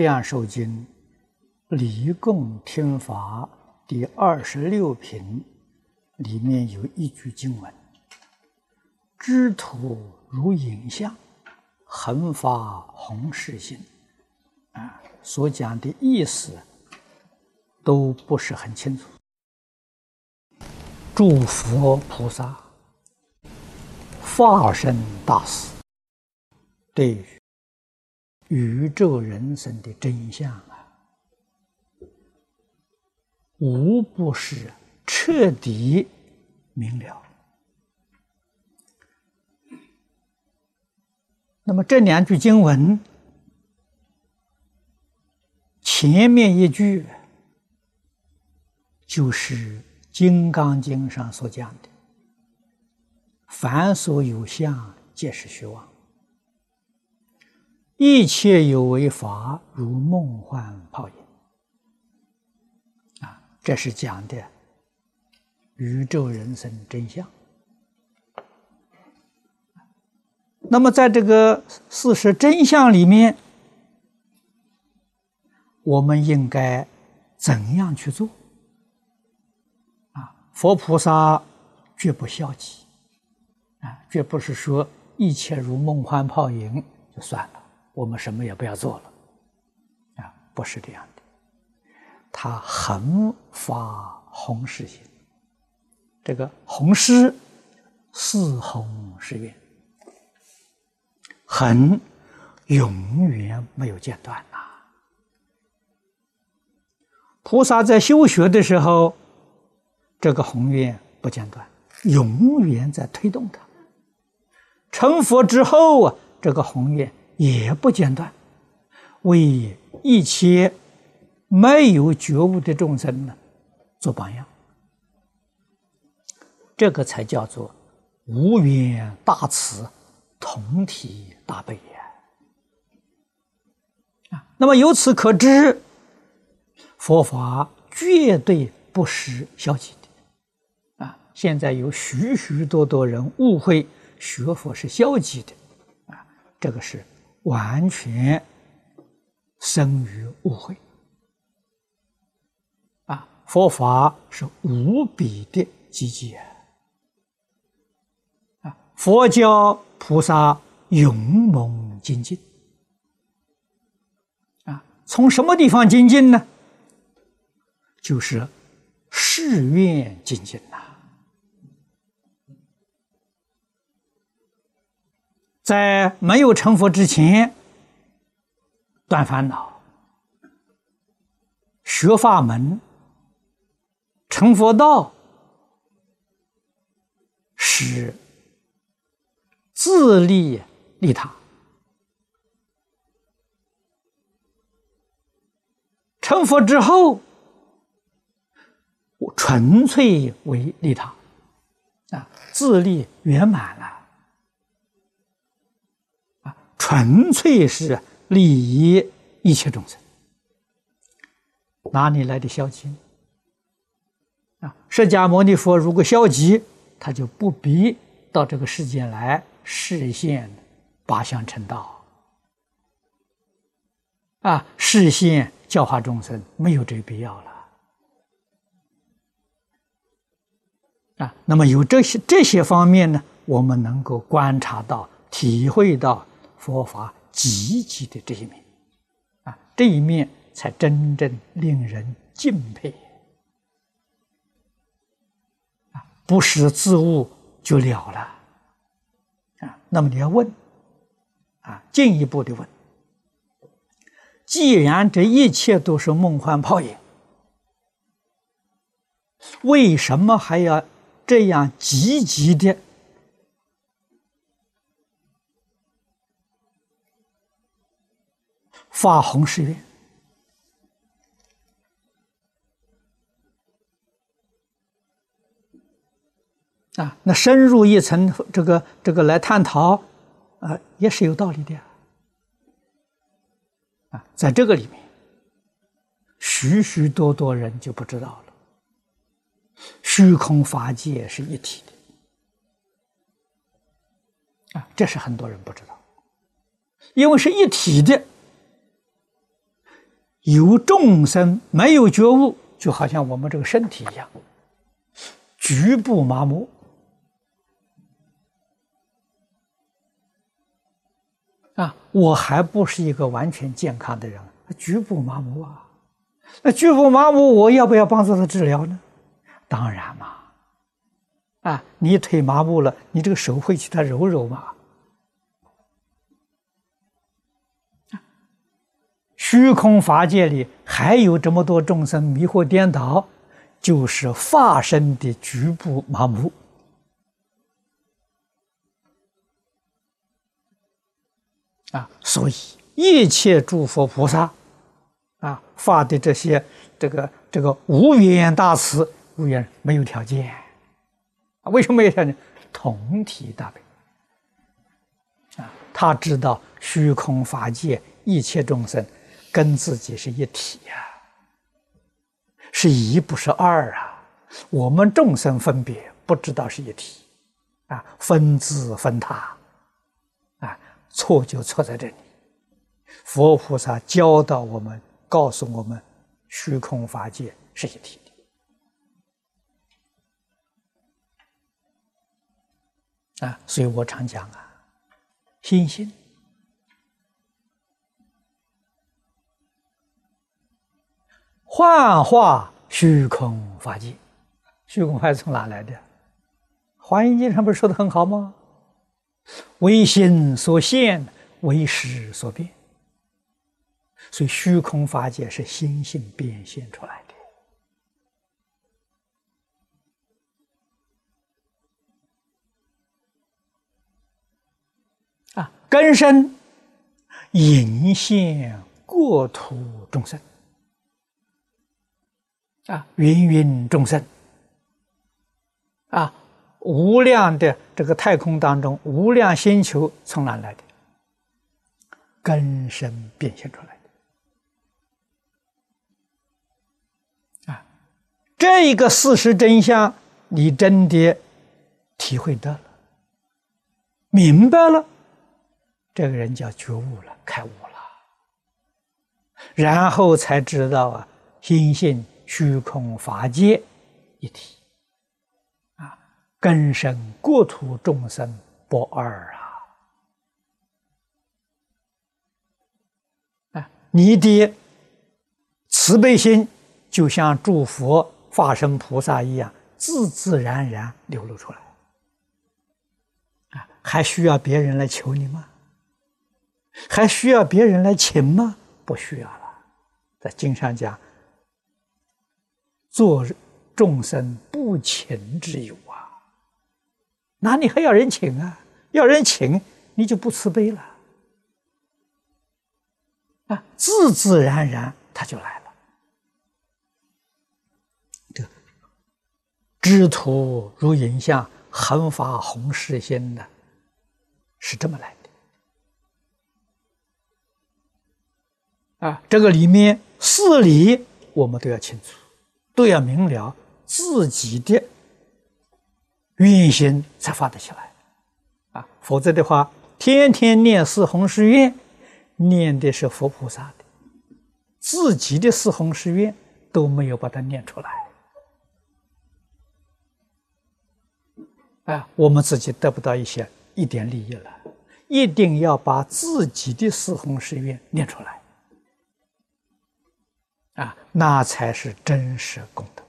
量寿经离供听法第二十六品里面有一句经文：“知土如影像，恒发弘誓心。”啊，所讲的意思都不是很清楚。诸佛菩萨化身大事，对于宇宙人生的真相啊，无不是彻底明了。那么这两句经文，前面一句就是《金刚经》上所讲的：“凡所有相，皆是虚妄。”一切有为法，如梦幻泡影。啊，这是讲的宇宙人生真相。那么，在这个事实真相里面，我们应该怎样去做？啊，佛菩萨绝不消极，啊，绝不是说一切如梦幻泡影就算了。我们什么也不要做了，啊，不是这样的。他恒发弘誓心，这个弘誓，四弘誓愿，恒永远没有间断呐。菩萨在修学的时候，这个宏愿不间断，永远在推动他。成佛之后啊，这个宏愿。也不间断，为一切没有觉悟的众生呢做榜样，这个才叫做无缘大慈，同体大悲呀！啊，那么由此可知，佛法绝对不是消极的啊！现在有许许多多人误会学佛是消极的啊，这个是。完全生于误会啊！佛法是无比的积极啊！佛教菩萨勇猛精进啊！从什么地方精进呢？就是誓愿精进呐！在没有成佛之前，断烦恼、学法门、成佛道，是自利利他；成佛之后，纯粹为利他，啊，自利圆满了。纯粹是利益一切众生，哪里来的消极？啊，释迦牟尼佛如果消极，他就不必到这个世间来实现八相成道，啊，实现教化众生，没有这个必要了。啊，那么有这些这些方面呢，我们能够观察到、体会到。佛法积极的这一面，啊，这一面才真正令人敬佩。啊，不是自悟就了了，啊，那么你要问，啊，进一步的问，既然这一切都是梦幻泡影，为什么还要这样积极的？发弘誓愿啊，那深入一层，这个这个来探讨啊，也是有道理的啊。在这个里面，许许多多人就不知道了，虚空法界是一体的啊，这是很多人不知道，因为是一体的。有众生没有觉悟，就好像我们这个身体一样，局部麻木啊！我还不是一个完全健康的人，局部麻木啊！那局部麻木，我要不要帮助他治疗呢？当然嘛！啊，你腿麻木了，你这个手会去他揉揉嘛？虚空法界里还有这么多众生迷惑颠倒，就是化身的局部麻木啊！所以一切诸佛菩萨啊发的这些这个这个无缘大慈，无缘没有条件啊？为什么没有条件？同体大悲啊！他知道虚空法界一切众生。跟自己是一体呀，是一不是二啊。我们众生分别不知道是一体，啊，分自分他，啊，错就错在这里。佛菩萨教导我们，告诉我们，虚空法界是一体的，啊，所以我常讲啊，心心。幻化虚空法界，虚空法界从哪来的？《华严经》上不是说的很好吗？唯心所现，唯识所变。所以虚空法界是心性变现出来的。啊，根深引现过土众生。啊，芸芸众生，啊，无量的这个太空当中，无量星球从哪来的？根深变现出来的。啊，这一个事实真相，你真的体会到了，明白了，这个人叫觉悟了，开悟了，然后才知道啊，心性。虚空法界一体啊，根深国土众生不二啊！啊，你的慈悲心就像诸佛化身菩萨一样，自自然然流露出来啊！还需要别人来求你吗？还需要别人来请吗？不需要了，在经上讲。做众生不请之友啊，哪里还要人请啊？要人请，你就不慈悲了啊！自自然然他就来了。这知途如影像，恒发红世心的，是这么来的啊！这个里面事理我们都要清楚。都要明了自己的运行才发得起来啊，否则的话，天天念四弘誓愿，念的是佛菩萨的，自己的四弘誓愿都没有把它念出来，啊，我们自己得不到一些一点利益了，一定要把自己的四弘誓愿念出来。那才是真实功德。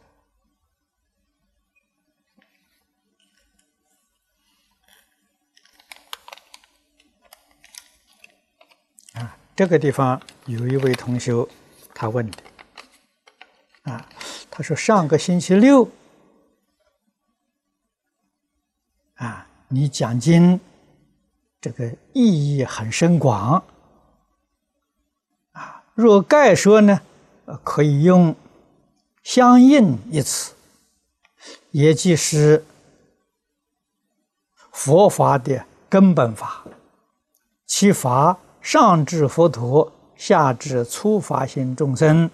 啊，这个地方有一位同学他问的，啊，他说上个星期六，啊，你讲经这个意义很深广，啊，若概说呢？呃可以用“相应”一词，也就是佛法的根本法。其法上至佛陀，下至初发心众生，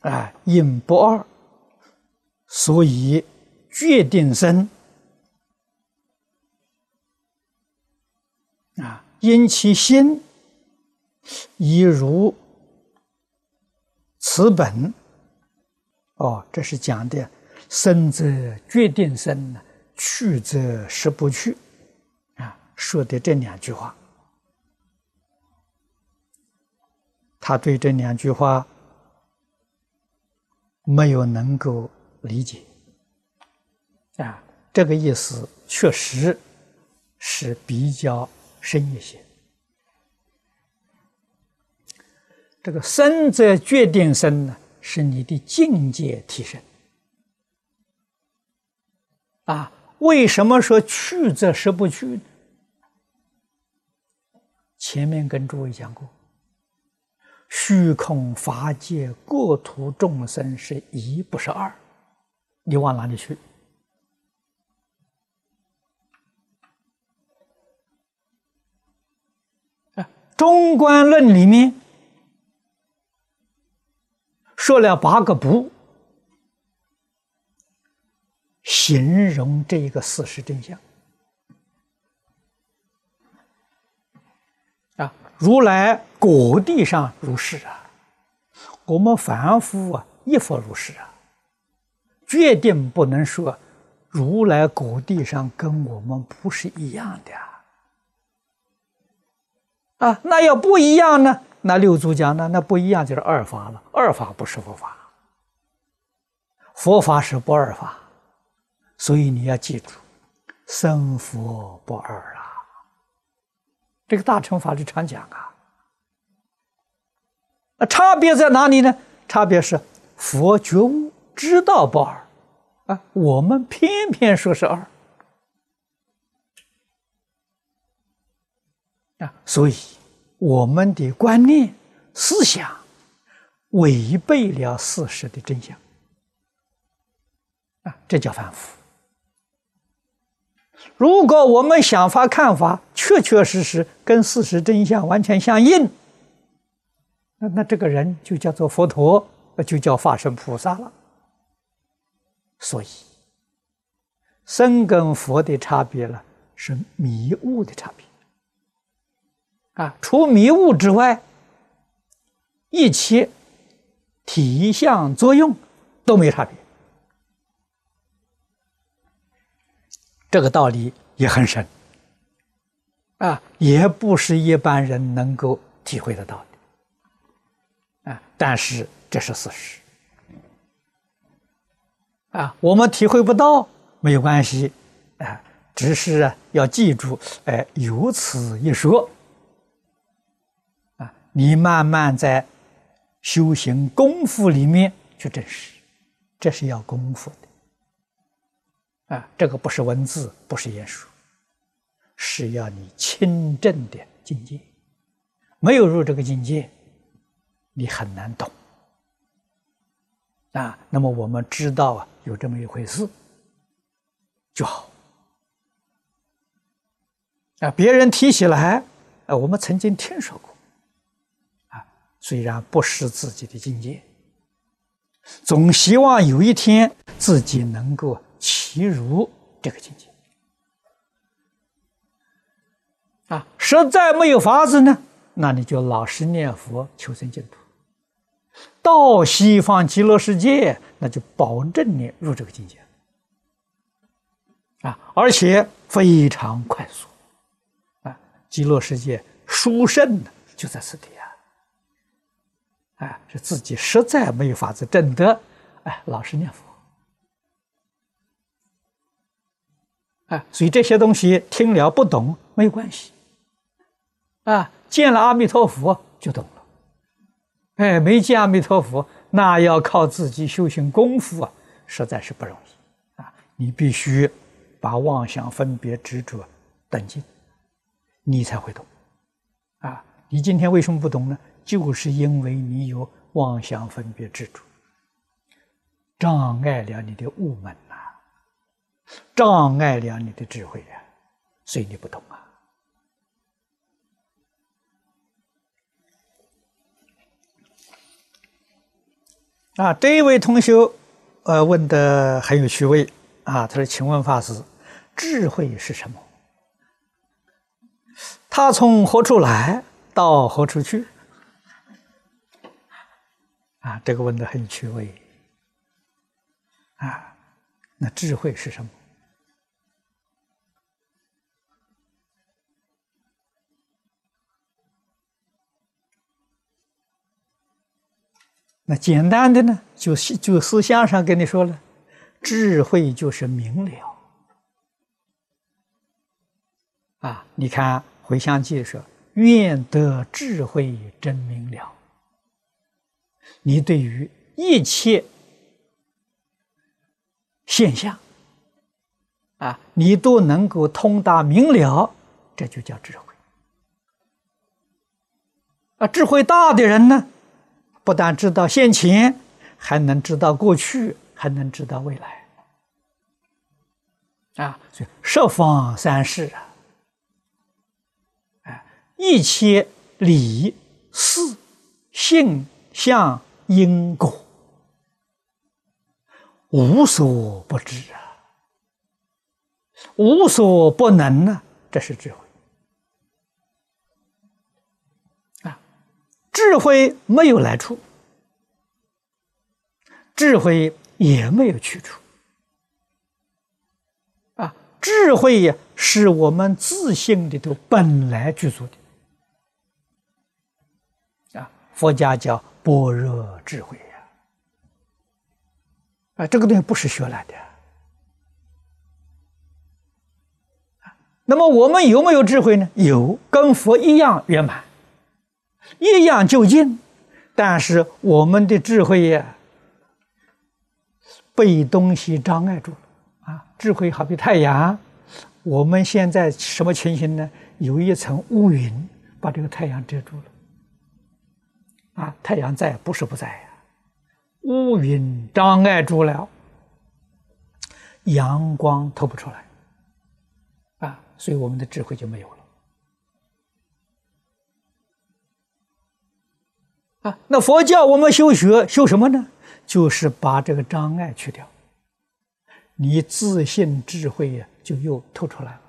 啊，应不二，所以决定生啊，因其心。一如此本。哦，这是讲的生则决定生，去则实不去。啊，说的这两句话，他对这两句话没有能够理解。啊，这个意思确实是比较深一些。这个生则决定生呢，是你的境界提升。啊，为什么说去则实不去？前面跟诸位讲过，虚空法界各土众生是一，不是二，你往哪里去？啊中观论里面说了八个不，形容这一个事实真相啊！如来果地上如是啊，我们凡夫啊亦复如是啊，决定不能说如来果地上跟我们不是一样的。啊，那要不一样呢？那六祖讲呢？那不一样就是二法了。二法不是佛法，佛法是不二法，所以你要记住，生佛不二啊。这个大乘法律常讲啊。那差别在哪里呢？差别是佛觉悟知道不二，啊，我们偏偏说是二。啊，所以我们的观念、思想违背了事实的真相，啊，这叫反复。如果我们想法看法确确实实跟事实真相完全相应，那那这个人就叫做佛陀，就叫化身菩萨了。所以，生跟佛的差别呢，是迷悟的差别。啊，除迷雾之外，一切体相作用都没差别。这个道理也很深，啊，也不是一般人能够体会得到的，啊，但是这是事实，啊，我们体会不到没有关系，啊，只是要记住，哎，有此一说。你慢慢在修行功夫里面去证实，这是要功夫的啊！这个不是文字，不是言说，是要你亲证的境界。没有入这个境界，你很难懂啊。那么我们知道啊，有这么一回事就好啊。别人提起来，啊，我们曾经听说过。虽然不是自己的境界，总希望有一天自己能够齐如这个境界。啊，实在没有法子呢，那你就老实念佛求生净土。到西方极乐世界，那就保证你入这个境界。啊，而且非常快速。啊，极乐世界殊胜的就在此地。哎，是自己实在没有法子证得，哎，老实念佛，哎，所以这些东西听了不懂没有关系，啊，见了阿弥陀佛就懂了，哎，没见阿弥陀佛，那要靠自己修行功夫啊，实在是不容易，啊，你必须把妄想分别执着等尽，你才会懂，啊，你今天为什么不懂呢？就是因为你有妄想分别执着，障碍了你的悟门呐，障碍了你的智慧呀，所以你不懂啊。啊，这一位同学，呃，问的很有趣味啊。他说：“请问法师，智慧是什么？它从何处来到何处去？”啊，这个问的很趣味。啊，那智慧是什么？那简单的呢，就就思想上跟你说了，智慧就是明了。啊，你看《回向记》说：“愿得智慧真明了。”你对于一切现象，啊，你都能够通达明了，这就叫智慧。啊，智慧大的人呢？不但知道现前，还能知道过去，还能知道未来。啊，所以十方三世啊，哎，一切理、事、性、像、因果，无所不知啊，无所不能呢，这是智慧啊。智慧没有来处，智慧也没有去处。啊，智慧呀，是我们自信里头本来具足的。啊，佛家叫般若智慧呀。啊，这个东西不是学来的。那么我们有没有智慧呢？有，跟佛一样圆满。一样就近，但是我们的智慧呀，被东西障碍住了啊！智慧好比太阳，我们现在什么情形呢？有一层乌云把这个太阳遮住了啊！太阳在不是不在呀，乌云障碍住了，阳光透不出来啊，所以我们的智慧就没有了。啊，那佛教我们修学修什么呢？就是把这个障碍去掉，你自信智慧呀，就又透出来了。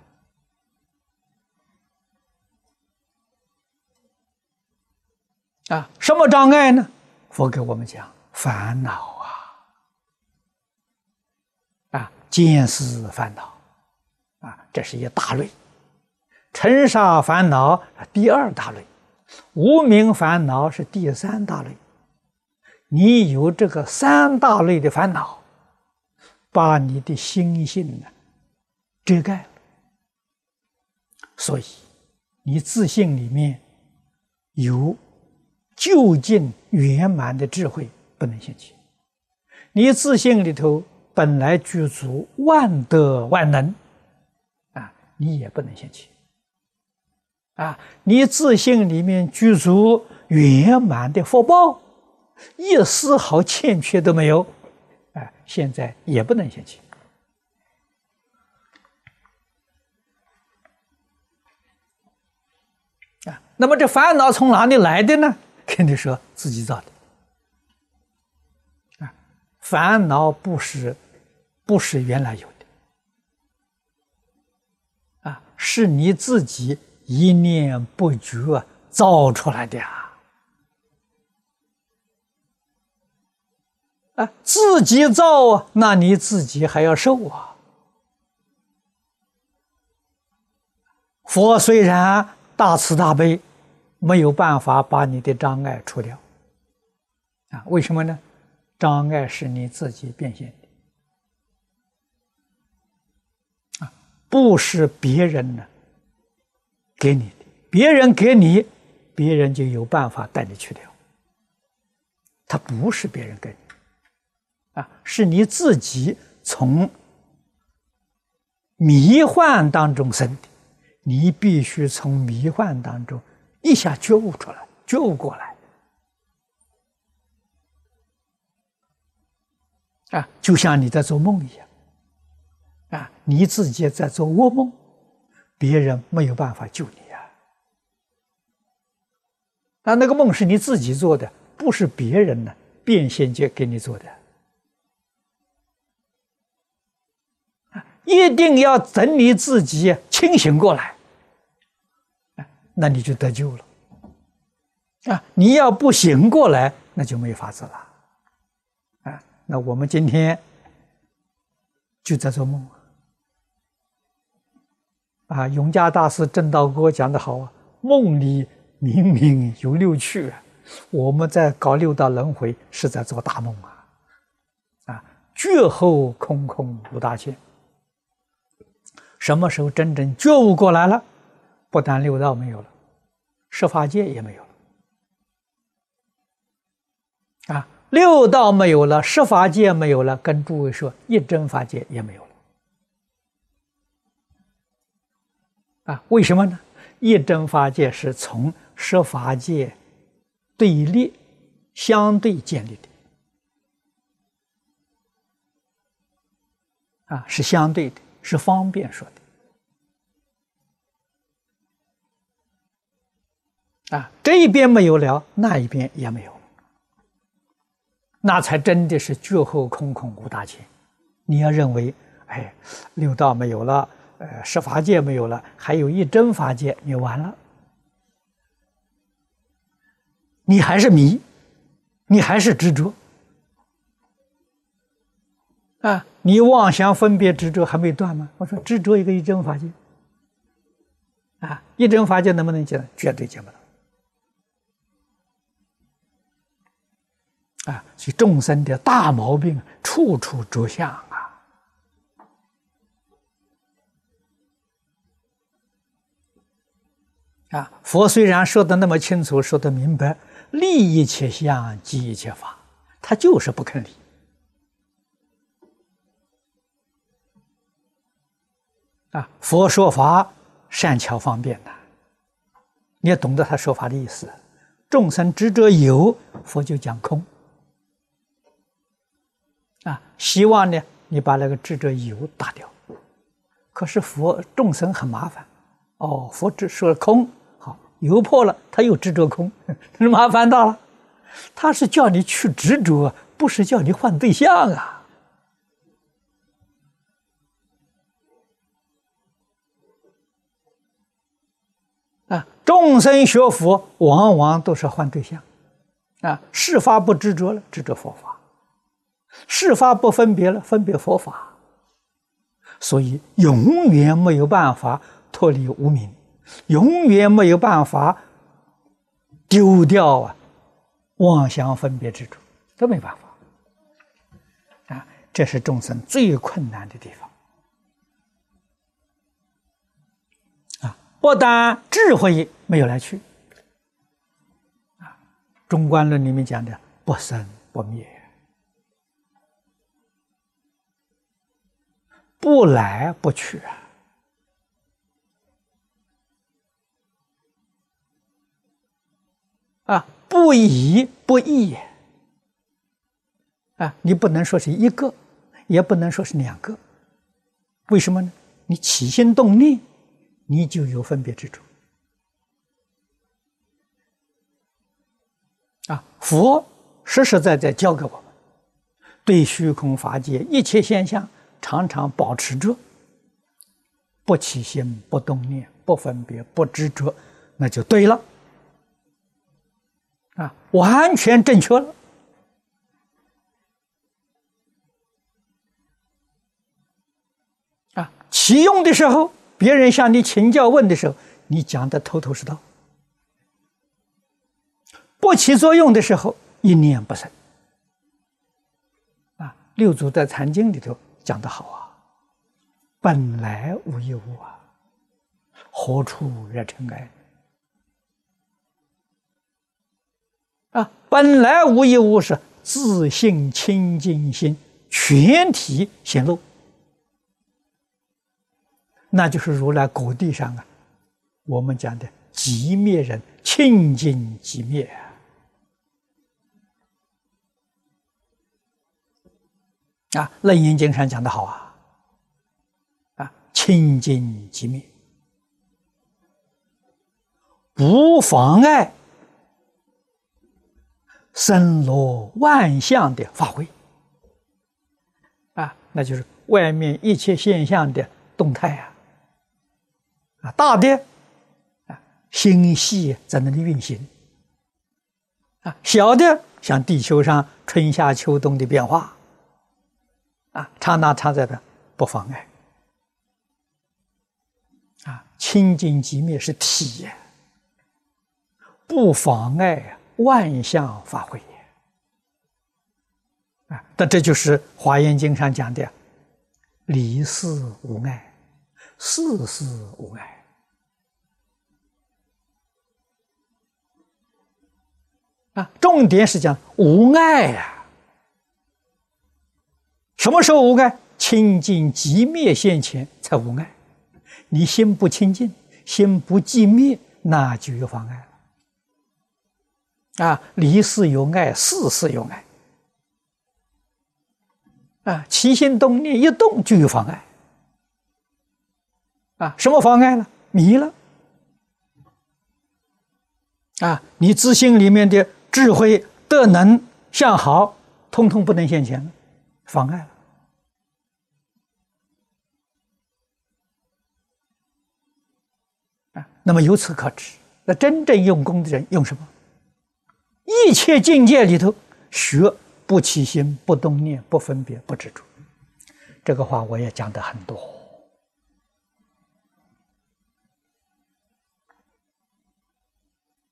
啊，什么障碍呢？佛给我们讲烦恼啊，啊，见思烦恼，啊，这是一大类，尘沙烦恼第二大类。无名烦恼是第三大类，你有这个三大类的烦恼，把你的心性呢遮盖了，所以你自信里面有究竟圆满的智慧不能现起，你自信里头本来具足万德万能，啊，你也不能现起。啊，你自信里面具足圆满的福报，一丝毫欠缺都没有，啊，现在也不能现起。啊，那么这烦恼从哪里来的呢？肯定说自己造的。啊，烦恼不是不是原来有的，啊，是你自己。一念不觉造出来的啊！啊，自己造啊，那你自己还要受啊。佛虽然大慈大悲，没有办法把你的障碍除掉啊？为什么呢？障碍是你自己变现的啊，不是别人的。给你的，别人给你，别人就有办法带你去掉。他不是别人给你，啊，是你自己从迷幻当中生的，你必须从迷幻当中一下觉悟出来，觉悟过来，啊，就像你在做梦一样，啊，你自己在做噩梦。别人没有办法救你啊！那那个梦是你自己做的，不是别人呢变现界给你做的。一定要等你自己清醒过来，那你就得救了。啊，你要不醒过来，那就没法子了。啊那我们今天就在做梦啊！永嘉大师正道歌讲的好啊，梦里明明有六趣啊，我们在搞六道轮回，是在做大梦啊！啊，觉后空空无大千，什么时候真正觉悟过来了？不但六道没有了，十法界也没有了啊！六道没有了，十法界没有了，跟诸位说，一真法界也没有了啊！为什么呢？一真法界是从十法界对立、相对建立的啊，是相对的，是方便说的。啊，这一边没有了，那一边也没有，那才真的是绝后空空无大千。你要认为，哎，六道没有了，呃，十法界没有了，还有一真法界，你完了，你还是迷，你还是执着，啊，你妄想分别执着还没断吗？我说执着一个一真法界，啊，一真法界能不能解？绝对解不了。啊，所以众生的大毛病，处处着相啊！啊，佛虽然说的那么清楚，说的明白，利一切相，即一切法，他就是不肯理。啊，佛说法善巧方便的，你要懂得他说法的意思。众生执着有，佛就讲空。啊，希望呢，你把那个执着有打掉。可是佛众生很麻烦，哦，佛只说了空，好，油破了，他又执着空，是麻烦大了。他是叫你去执着，不是叫你换对象啊。啊，众生学佛往往都是换对象，啊，事法不执着了，执着佛法。事法不分别了，分别佛法，所以永远没有办法脱离无明，永远没有办法丢掉啊妄想分别之处，都没办法啊！这是众生最困难的地方啊！不但智慧没有来去啊，《中观论》里面讲的不生不灭。不来不去啊！啊，不移不异啊！你不能说是一个，也不能说是两个，为什么呢？你起心动念，你就有分别之处啊！佛实实在在教给我们，对虚空法界一切现象。常常保持着不起心、不动念、不分别、不执着，那就对了，啊，完全正确了。啊，启用的时候，别人向你请教问的时候，你讲的头头是道；不起作用的时候，一念不生。啊，六祖在《禅经》里头。讲得好啊！本来无一物啊，何处惹尘埃？啊，本来无一物是自信清净心全体显露，那就是如来果地上啊，我们讲的极灭人清净极灭。啊，《啊楞严经》上讲的好啊，啊，清净寂灭，不妨碍森罗万象的发挥，啊，那就是外面一切现象的动态啊，啊，大的啊，星系在那里运行，啊，小的像地球上春夏秋冬的变化。啊，刹那差在的不妨碍。啊，清净寂灭是体，不妨碍万象发挥。啊，那这就是《华严经》上讲的“离事无碍，事事无碍”。啊，重点是讲无碍呀。什么时候无碍？清净寂灭现前才无碍。你心不清净，心不寂灭，那就有妨碍了。啊，离世有碍，事事有碍。啊，起心动念一动就有妨碍。啊，什么妨碍了？迷了。啊，你自心里面的智慧、德能、相好，通通不能现前，妨碍了。啊，那么由此可知，那真正用功的人用什么？一切境界里头学。不起心，不动念，不分别，不执着，这个话我也讲的很多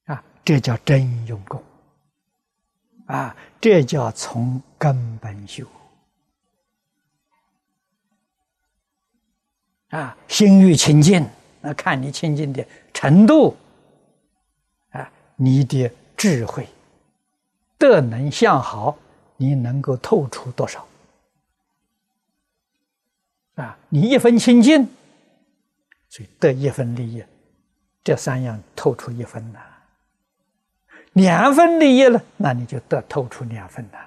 啊，这叫真用功啊，这叫从根本修啊，心欲清净，那看你清净的程度啊，你的智慧、德能、向好。你能够透出多少？啊，你一分清净，所以得一分利益，这三样透出一分呐。两分利益了，那你就得透出两分呐。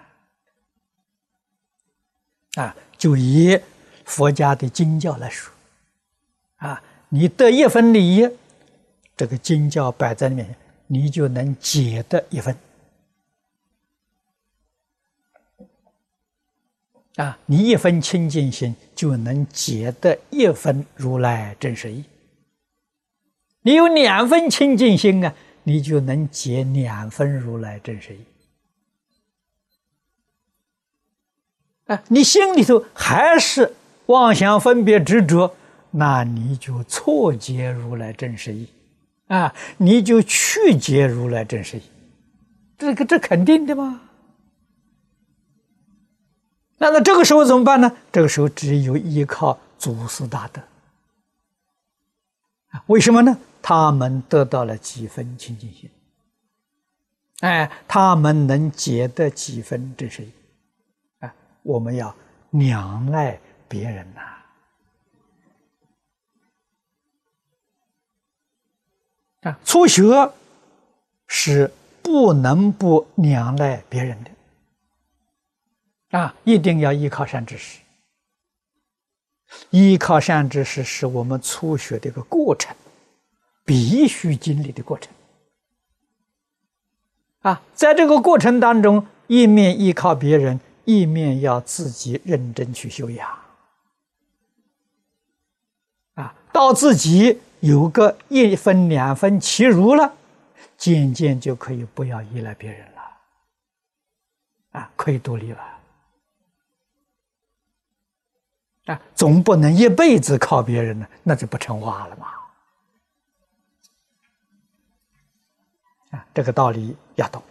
啊，就以佛家的经教来说，啊，你得一分利益，这个经教摆在里面，你就能解得一分。啊，你一分清净心就能解得一分如来真实义。你有两分清净心啊，你就能解两分如来真实义。啊，你心里头还是妄想分别执着，那你就错解如来真实义，啊，你就去解如来真实义，这个这肯定的吗？那那这个时候怎么办呢？这个时候只有依靠祖师大德？为什么呢？他们得到了几分清净心，哎，他们能结得几分真实义，啊，我们要仰赖别人呐，啊初学是不能不仰赖别人的。啊，一定要依靠善知识。依靠善知识是我们初学的一个过程，必须经历的过程。啊，在这个过程当中，一面依靠别人，一面要自己认真去修养。啊，到自己有个一分两分其如了，渐渐就可以不要依赖别人了。啊，可以独立了。啊，总不能一辈子靠别人呢，那就不成话了嘛！啊，这个道理要懂。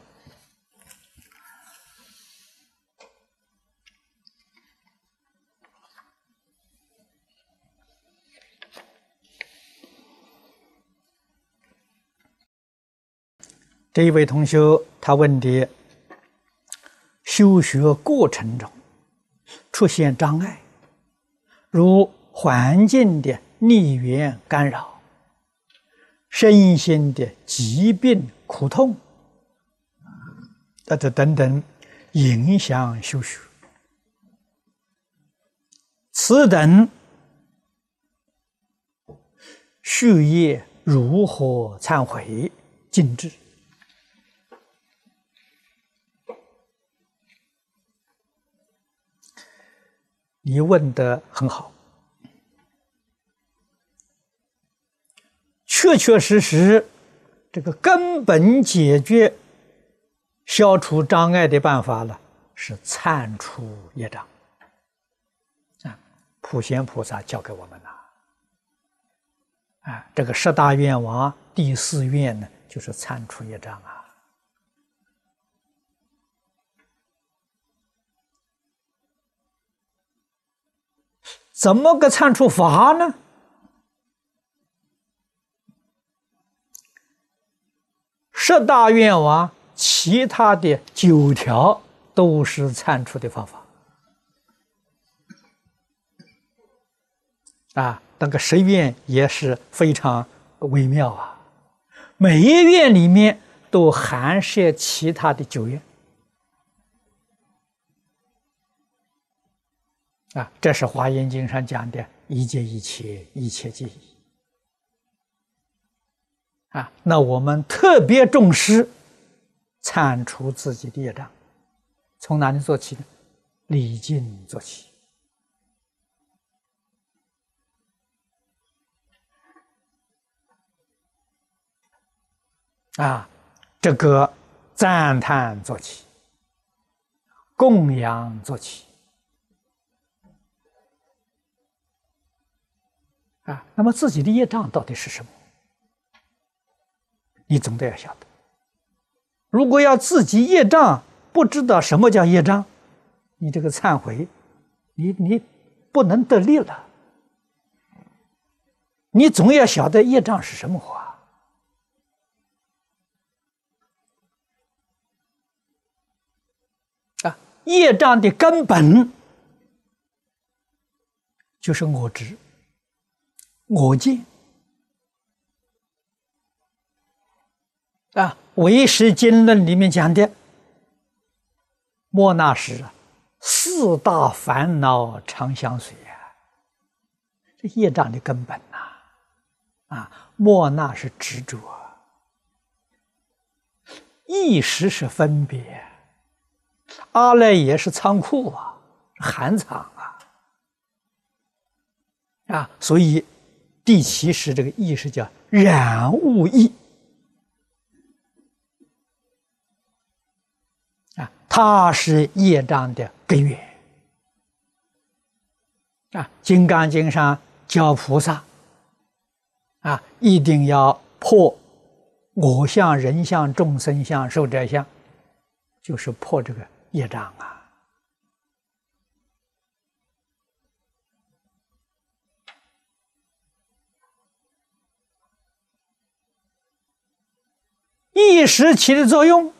这一位同学他问的，修学过程中出现障碍。如环境的逆缘干扰、身心的疾病苦痛，啊，这等等影响修学，此等续业如何忏悔尽治？你问的很好，确确实实，这个根本解决、消除障碍的办法呢，是铲除业障。普贤菩萨教给我们了。啊，这个十大愿王第四愿呢，就是铲除业障啊。怎么个铲除法呢？十大愿王，其他的九条都是铲除的方法。啊，那个十愿也是非常微妙啊，每一愿里面都含摄其他的九愿。啊，这是《华严经》上讲的“一切一切，一切皆一”。啊，那我们特别重视铲除自己的业障，从哪里做起呢？礼敬做起。啊，这个赞叹做起，供养做起。啊，那么自己的业障到底是什么？你总得要晓得。如果要自己业障不知道什么叫业障，你这个忏悔，你你不能得力了。你总要晓得业障是什么话。啊，业障的根本就是我执。我见啊，《唯识经论》里面讲的，莫那时四大烦恼常相随啊，这业障的根本呐，啊，莫那是执着，意识是分别，阿赖耶是仓库啊，含藏啊，啊，所以。第七识这个意识叫染物意啊，它是业障的根源啊。《金刚经》上教菩萨啊，一定要破我相、人相、众生相、寿者相，就是破这个业障啊。一时起的作用，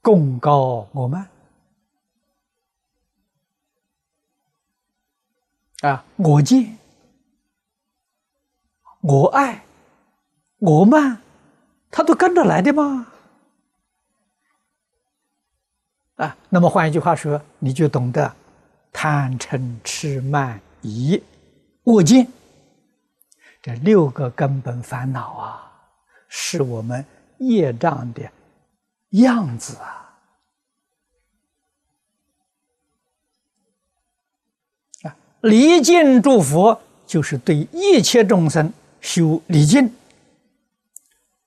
功高我慢啊！我见、我爱、我慢，他都跟着来的吗？啊，那么换一句话说，你就懂得贪嗔痴慢疑恶见这六个根本烦恼啊！是我们业障的样子啊！啊，离境诸佛就是对一切众生修离境，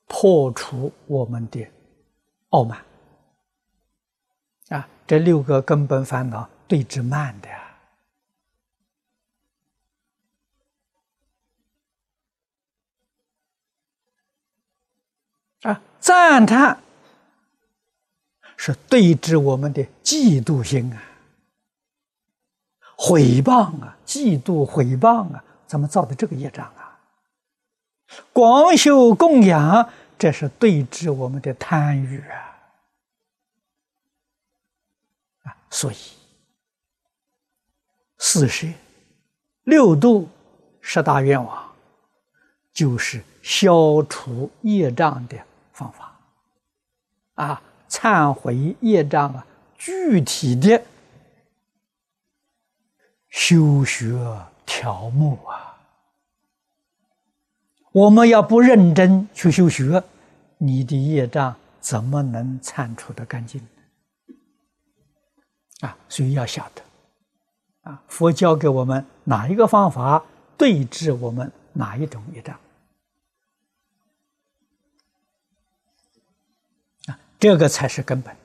破除我们的傲慢啊！这六个根本烦恼对治慢的呀。赞叹是对治我们的嫉妒心啊，毁谤啊，嫉妒毁谤啊，怎么造的这个业障啊？广修供养，这是对治我们的贪欲啊！啊，所以四十六度十大愿望，就是消除业障的。方法啊，忏悔业障啊，具体的修学条目啊，我们要不认真去修学，你的业障怎么能铲除的干净啊？所以要晓得啊，佛教给我们哪一个方法对治我们哪一种业障？这个才是根本。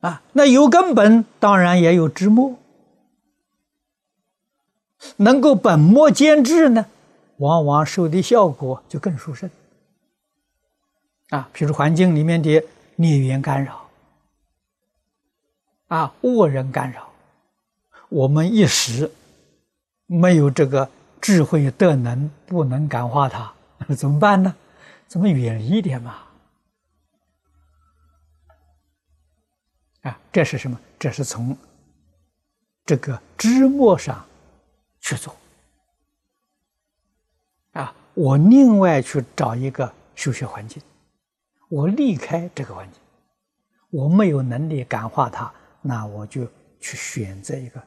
啊，那有根本，当然也有枝末。能够本末兼治呢，往往受的效果就更殊胜。啊，比如环境里面的孽缘干扰，啊，恶人干扰，我们一时没有这个智慧德能，不能感化他，怎么办呢？怎么远离一点嘛？啊，这是什么？这是从这个枝末上去做。啊，我另外去找一个修学环境，我离开这个环境，我没有能力感化他，那我就去选择一个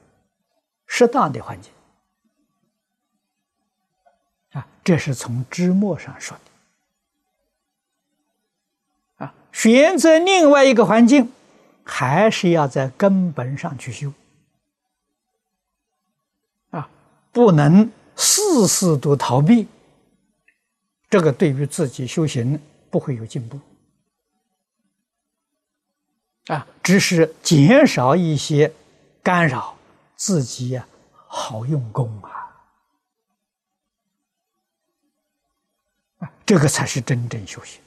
适当的环境。啊，这是从枝末上说的。啊，选择另外一个环境。还是要在根本上去修啊，不能事事都逃避，这个对于自己修行不会有进步啊，只是减少一些干扰，自己呀好用功啊，这个才是真正修行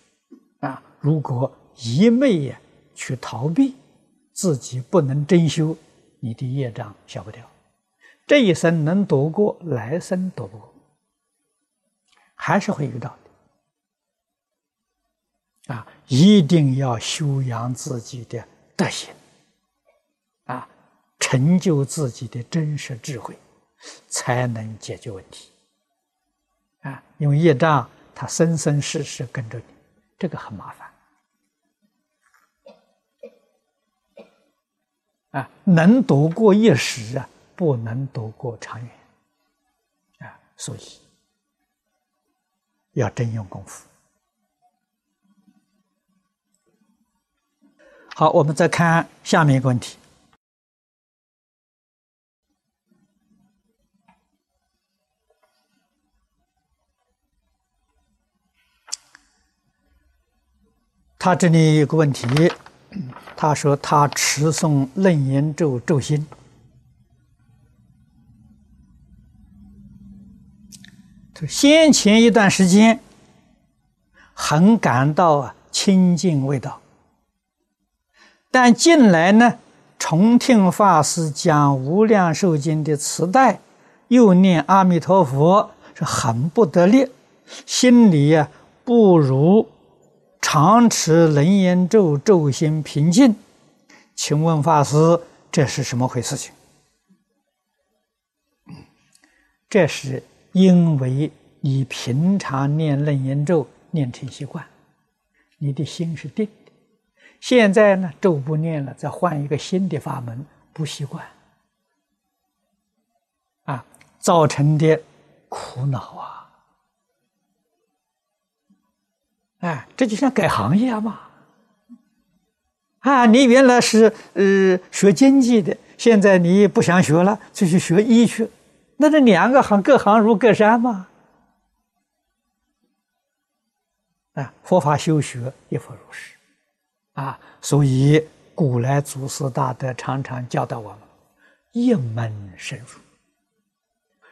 啊！如果一昧呀去逃避。自己不能真修，你的业障消不掉。这一生能躲过，来生躲不过，还是会遇到的。啊，一定要修养自己的德行，啊，成就自己的真实智慧，才能解决问题。啊，因为业障他生生世世跟着你，这个很麻烦。啊，能躲过一时啊，不能躲过长远啊，所以要真用功夫。好，我们再看下面一个问题。他这里有个问题。他说：“他持诵楞严咒咒心，先前一段时间很感到清净味道，但近来呢，重听法师讲《无量寿经》的磁带，又念阿弥陀佛，是很不得力，心里呀不如。”常持楞严咒，咒心平静。请问法师，这是什么回事？情？这是因为你平常念楞严咒念成习惯，你的心是定的。现在呢，咒不念了，再换一个新的法门，不习惯，啊，造成的苦恼啊。哎，这就像改行业嘛！啊，你原来是呃学经济的，现在你不想学了，就去学医去，那这两个行各行如隔山嘛！啊，佛法修学亦复如是，啊，所以古来祖师大德常常教导我们：一门深入，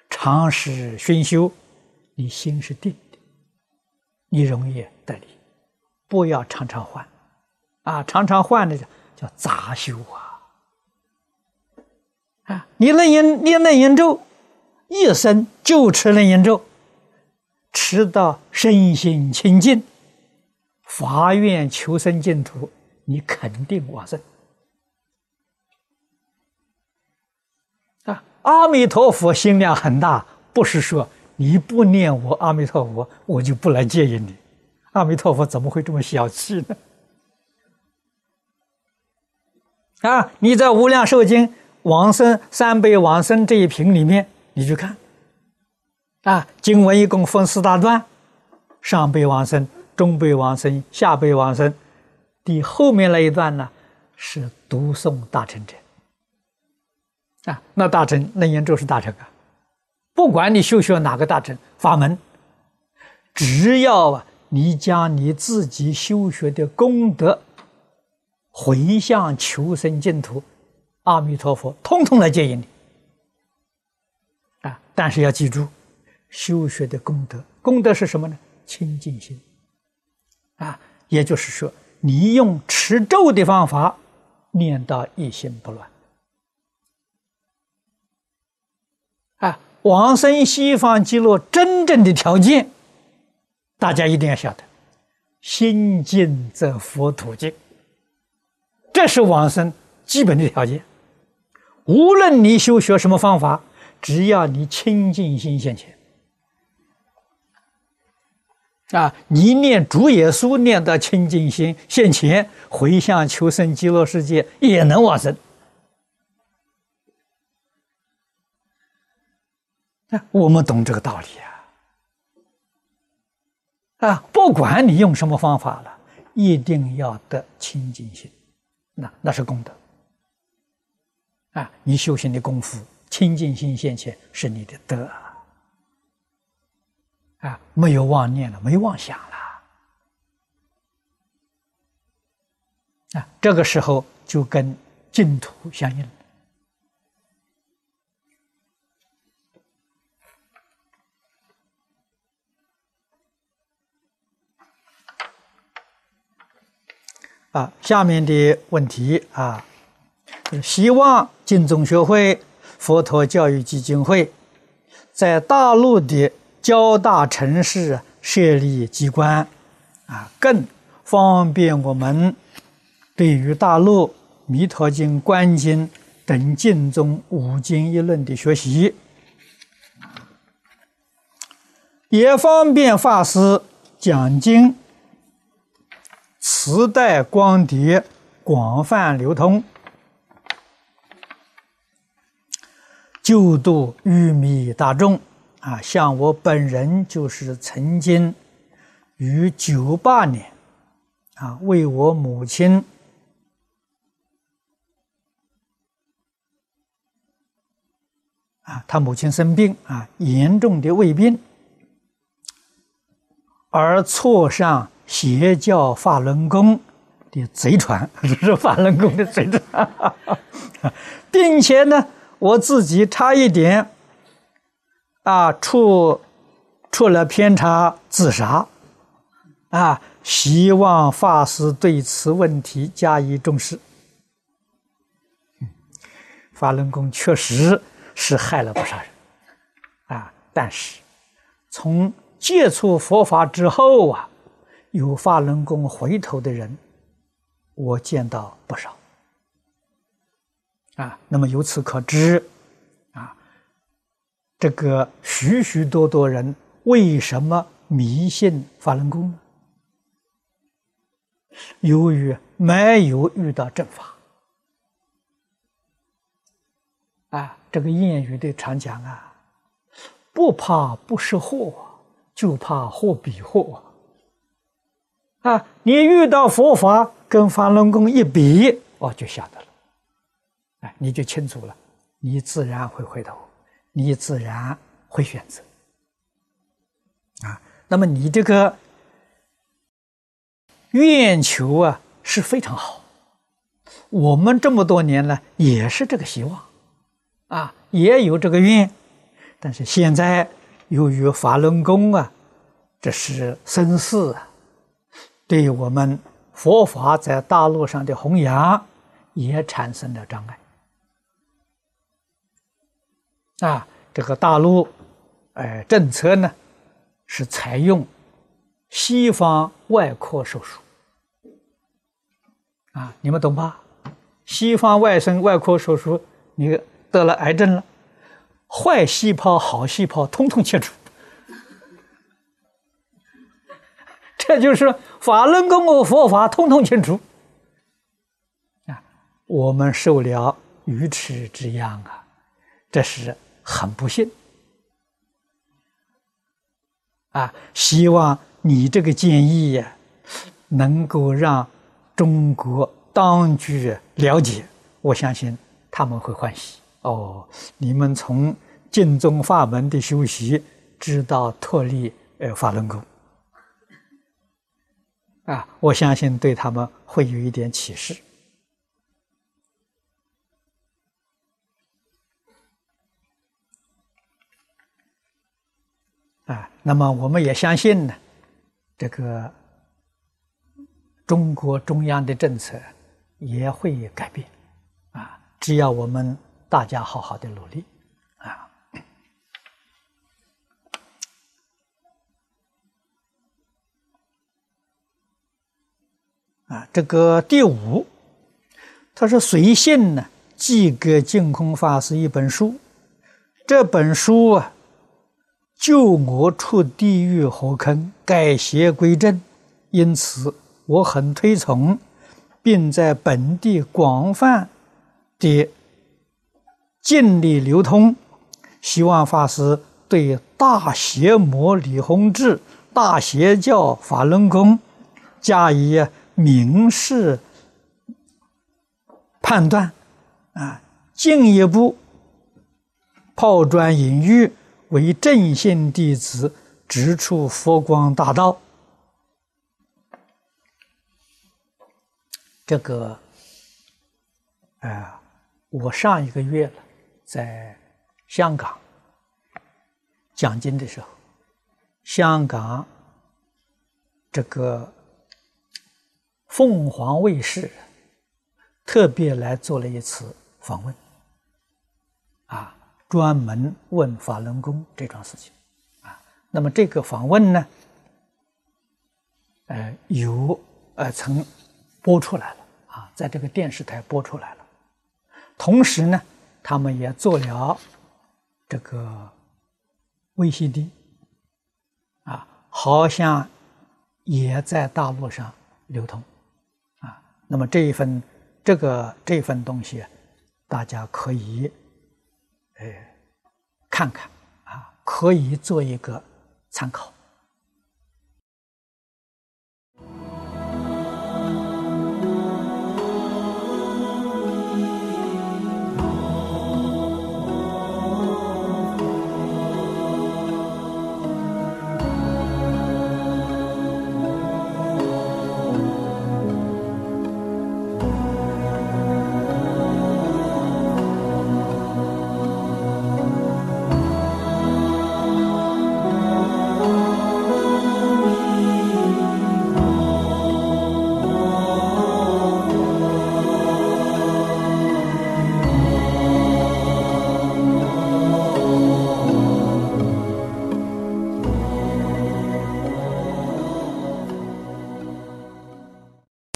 常时熏修，你心是定。你容易得力，不要常常换，啊，常常换的叫叫杂修啊，啊，你楞严念楞严咒，一生就持楞严咒，持到身心清净，发愿求生净土，你肯定往生。啊，阿弥陀佛心量很大，不是说。你不念我阿弥陀佛，我就不来接引你。阿弥陀佛怎么会这么小气呢？啊！你在《无量寿经》往生三辈往生这一品里面，你去看。啊，经文一共分四大段：上辈往生、中辈往生、下辈往生。第后面那一段呢，是读诵大乘者。啊，那大乘楞严咒是大乘啊。不管你修学哪个大乘法门，只要啊，你将你自己修学的功德回向求生净土，阿弥陀佛，通通来接引你。啊！但是要记住，修学的功德，功德是什么呢？清净心。啊，也就是说，你用持咒的方法念到一心不乱。往生西方极乐真正的条件，大家一定要晓得：心净则佛土净。这是往生基本的条件。无论你修学什么方法。只要你清净心现前，啊，你念主耶稣念到清净心现前，回向求生极乐世界也能往生。我们懂这个道理啊！啊，不管你用什么方法了，一定要得清净心，那那是功德。啊，你修行的功夫。清净心现前是你的德啊，没有妄念了，没妄想了啊，这个时候就跟净土相应了啊。下面的问题啊，希望净宗学会。佛陀教育基金会在大陆的较大城市设立机关，啊，更方便我们对于大陆《弥陀经》《观经》等净宗五经一论的学习，也方便法师讲经，磁带光碟广泛流通。救度玉米大众啊，像我本人就是曾经于九八年啊，为我母亲啊，他母亲生病啊，严重的胃病，而错上邪教法轮功的贼船，这 是法轮功的贼船，并且呢。我自己差一点，啊，出出了偏差，自杀，啊，希望法师对此问题加以重视。法轮功确实是害了不少人，啊，但是从接触佛法之后啊，有法轮功回头的人，我见到不少。啊，那么由此可知，啊，这个许许多多人为什么迷信法轮功呢？由于没有遇到正法。啊，这个谚语的常讲啊，不怕不识货，就怕货比货。啊，你遇到佛法跟法轮功一比，哦，就晓得了。哎你就清楚了，你自然会回头，你自然会选择啊。那么你这个愿求啊是非常好，我们这么多年了也是这个希望啊，也有这个愿，但是现在由于法轮功啊，这是生事啊，对我们佛法在大陆上的弘扬也产生了障碍。啊，这个大陆，哎，政策呢是采用西方外科手术。啊，你们懂吧？西方外生外科手术，你得了癌症了，坏细胞、好细胞通通切除。这就是法轮功和佛法通通清除。啊，我们受了愚痴之殃啊，这是。很不幸，啊！希望你这个建议呀，能够让中国当局了解，我相信他们会欢喜。哦，你们从净宗法门的修习，知道脱离呃法轮功，啊，我相信对他们会有一点启示。啊，那么我们也相信呢，这个中国中央的政策也会改变，啊，只要我们大家好好的努力。啊，这个第五，他说随信呢，寄给净空法师一本书，这本书啊。救我出地狱火坑，改邪归正，因此我很推崇，并在本地广泛的尽力流通。希望法师对大邪魔李洪志、大邪教法轮功加以明示判断，啊，进一步抛砖引玉。为正信弟子直出佛光大道，这个，啊，我上一个月了，在香港讲经的时候，香港这个凤凰卫视特别来做了一次访问，啊。专门问法轮功这桩事情，啊，那么这个访问呢，呃，有呃曾播出来了啊，在这个电视台播出来了，同时呢，他们也做了这个 VCD，啊，好像也在大陆上流通，那么这一份这个这份东西，大家可以。哎，看看啊，可以做一个参考。